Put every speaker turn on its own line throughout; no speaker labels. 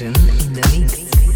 In the mix.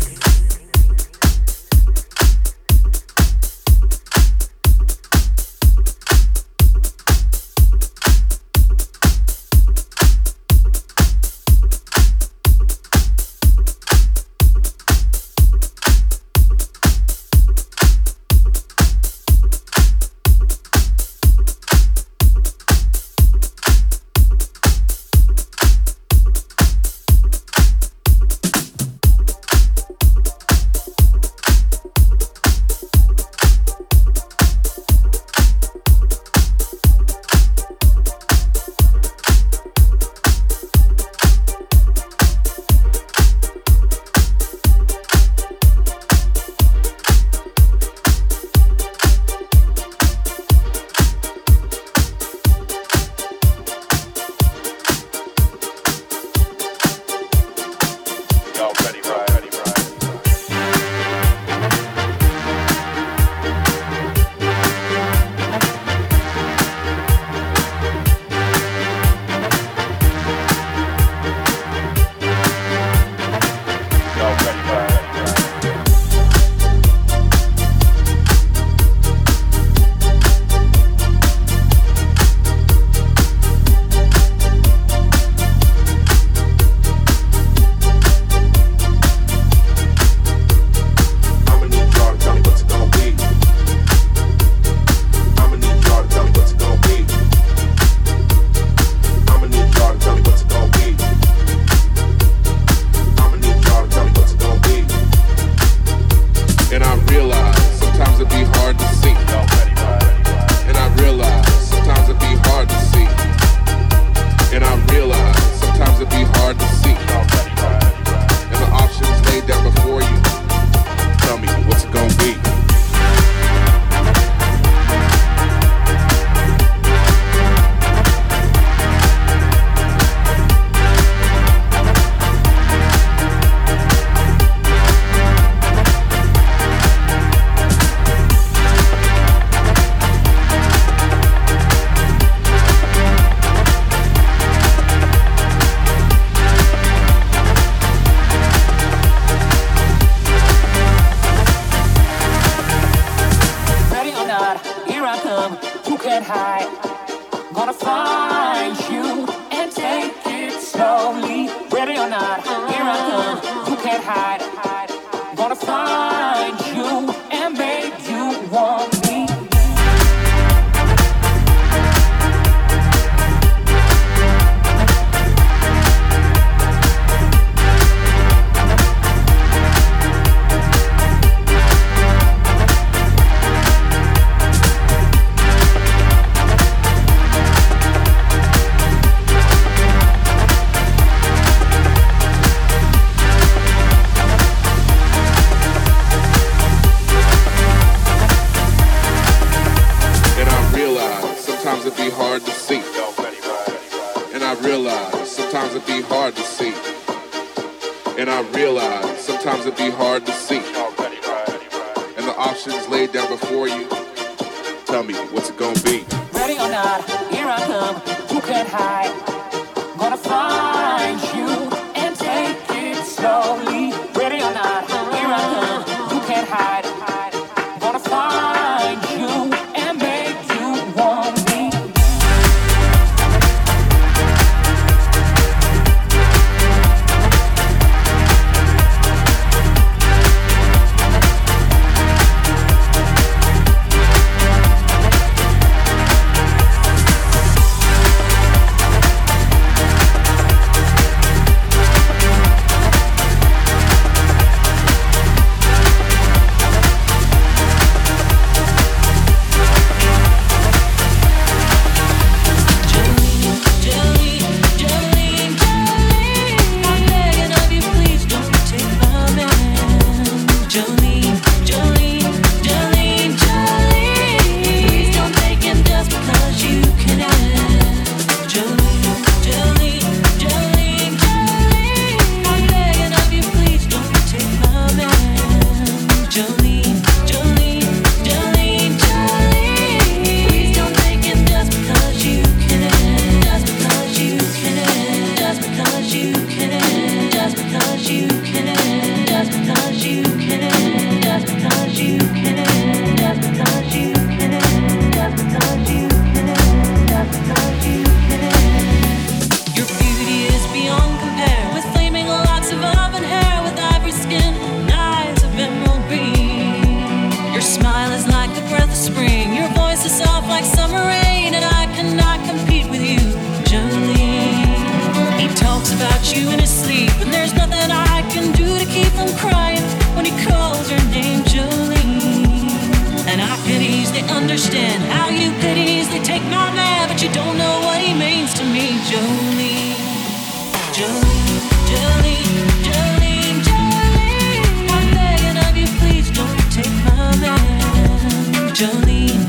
Jolene,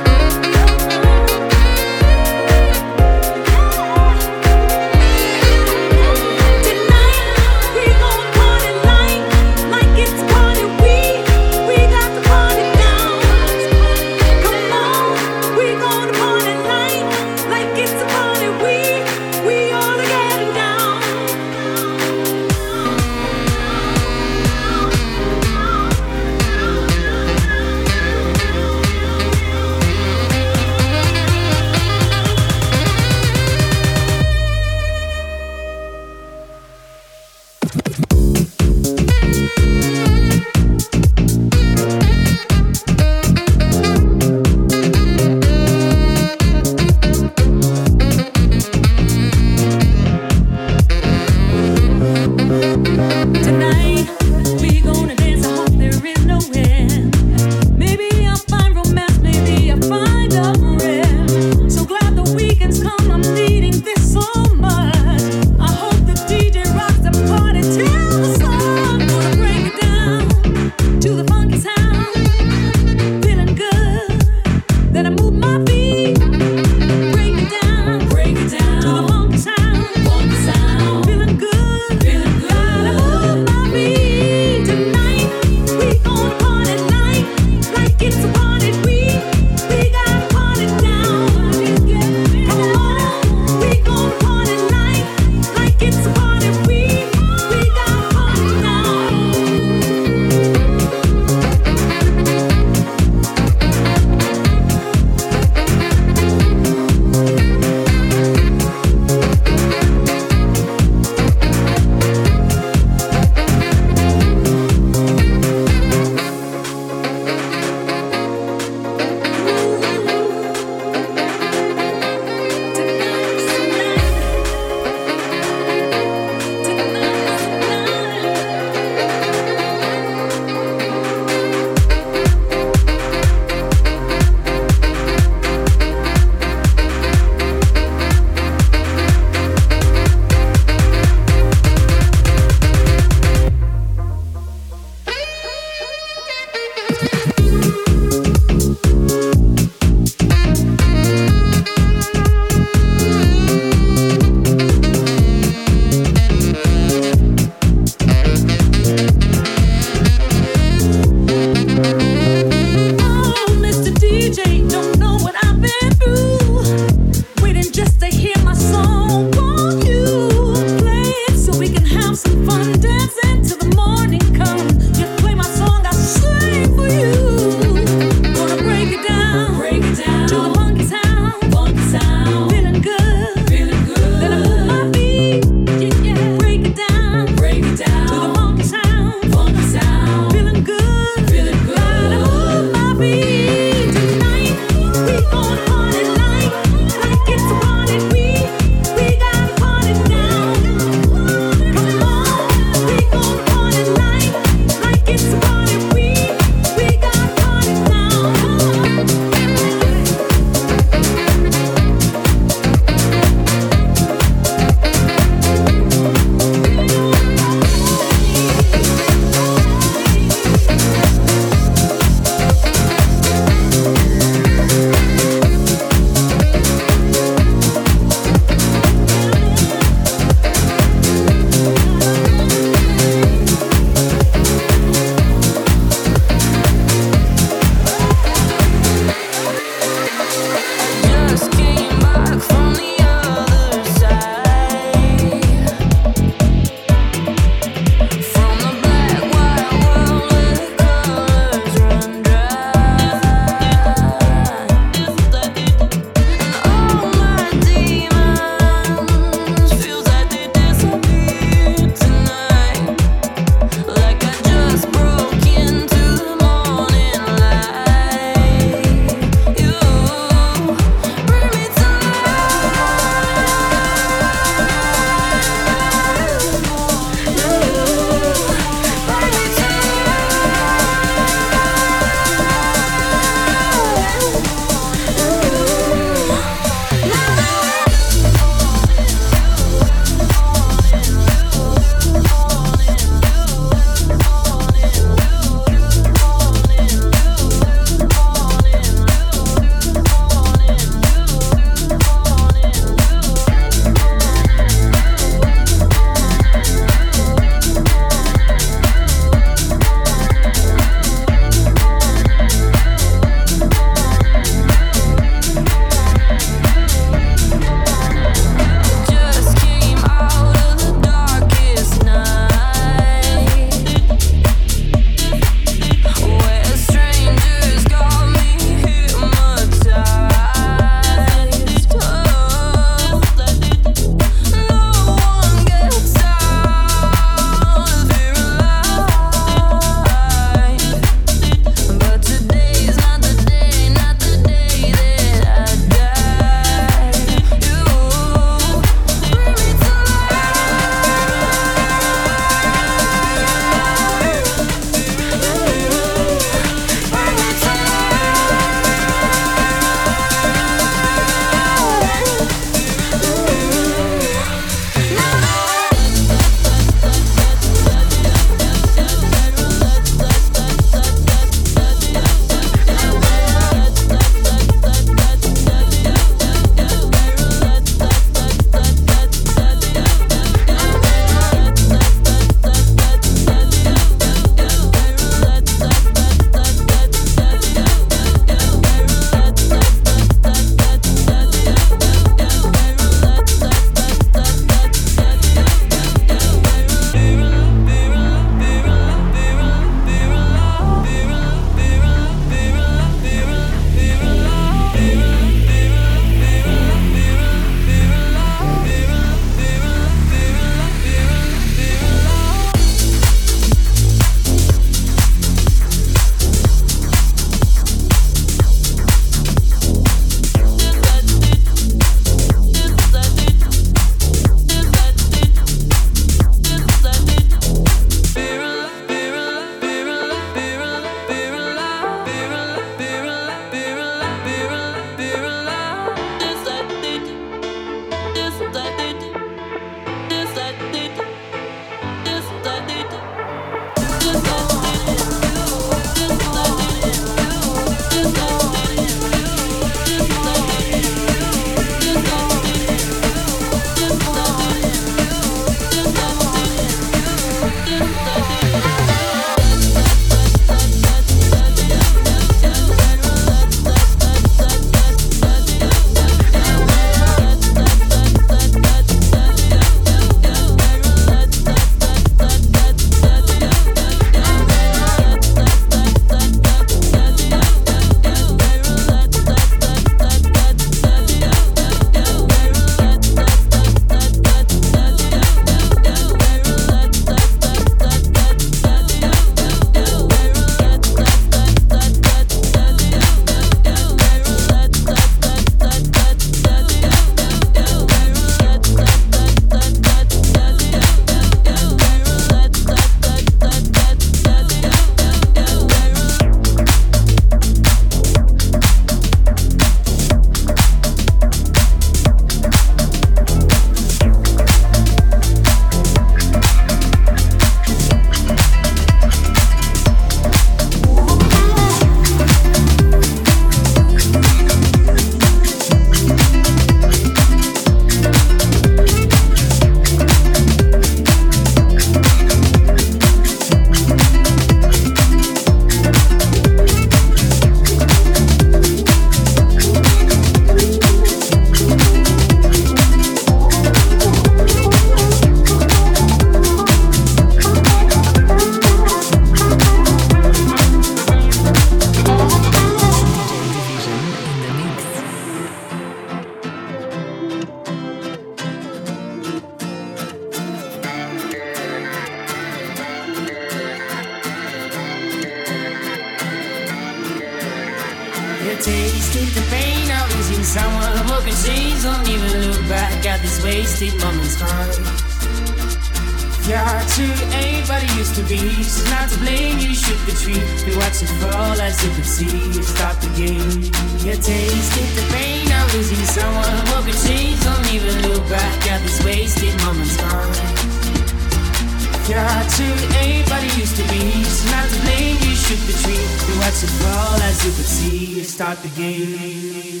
it
fall as you could see. Start the game.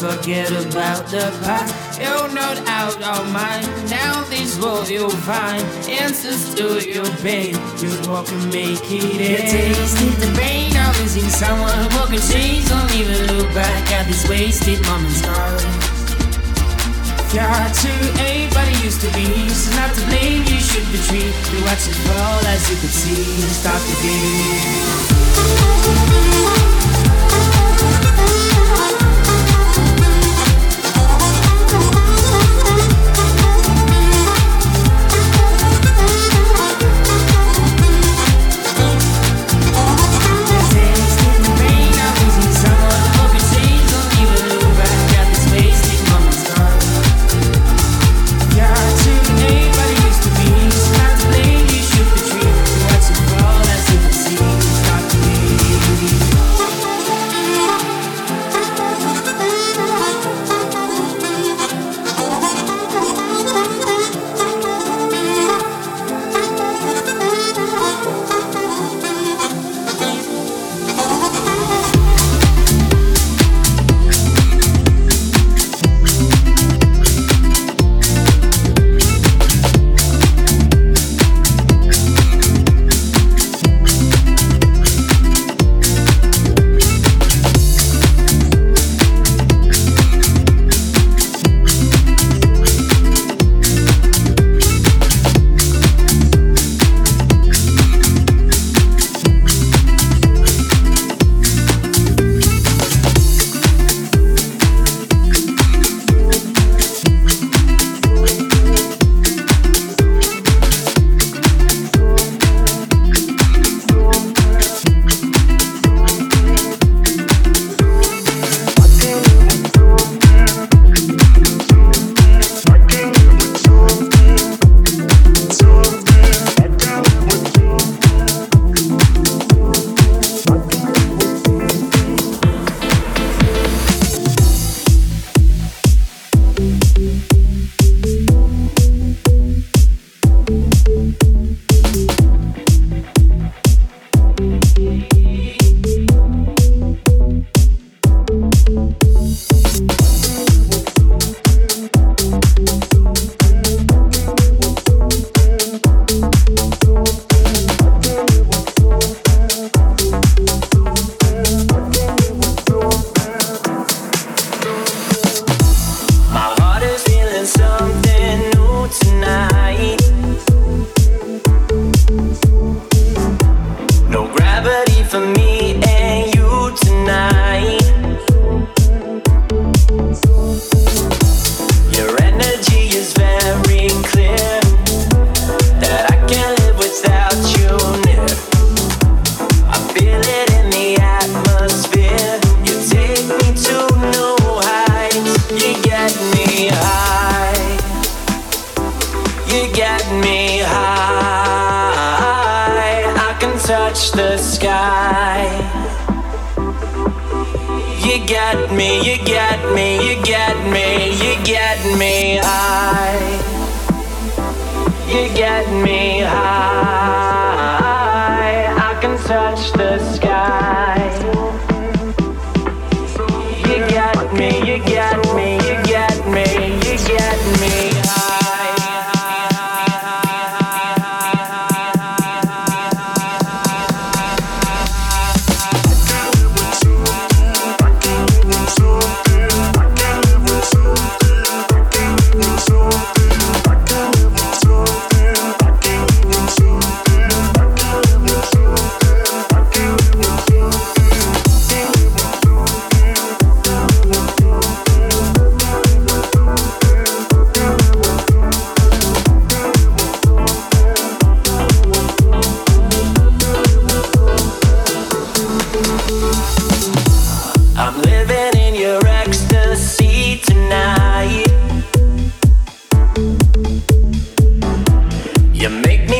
Forget about the past. You're not out of mind. Now this world you'll find answers to your pain. You walk and make it end. You tasted the pain of losing someone who can change. Don't even look back at these wasted moments. Yeah, to anybody used to be, so not to blame. You should be treated. You watch it fall as you could see. Stop the game.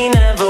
never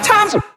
sometimes.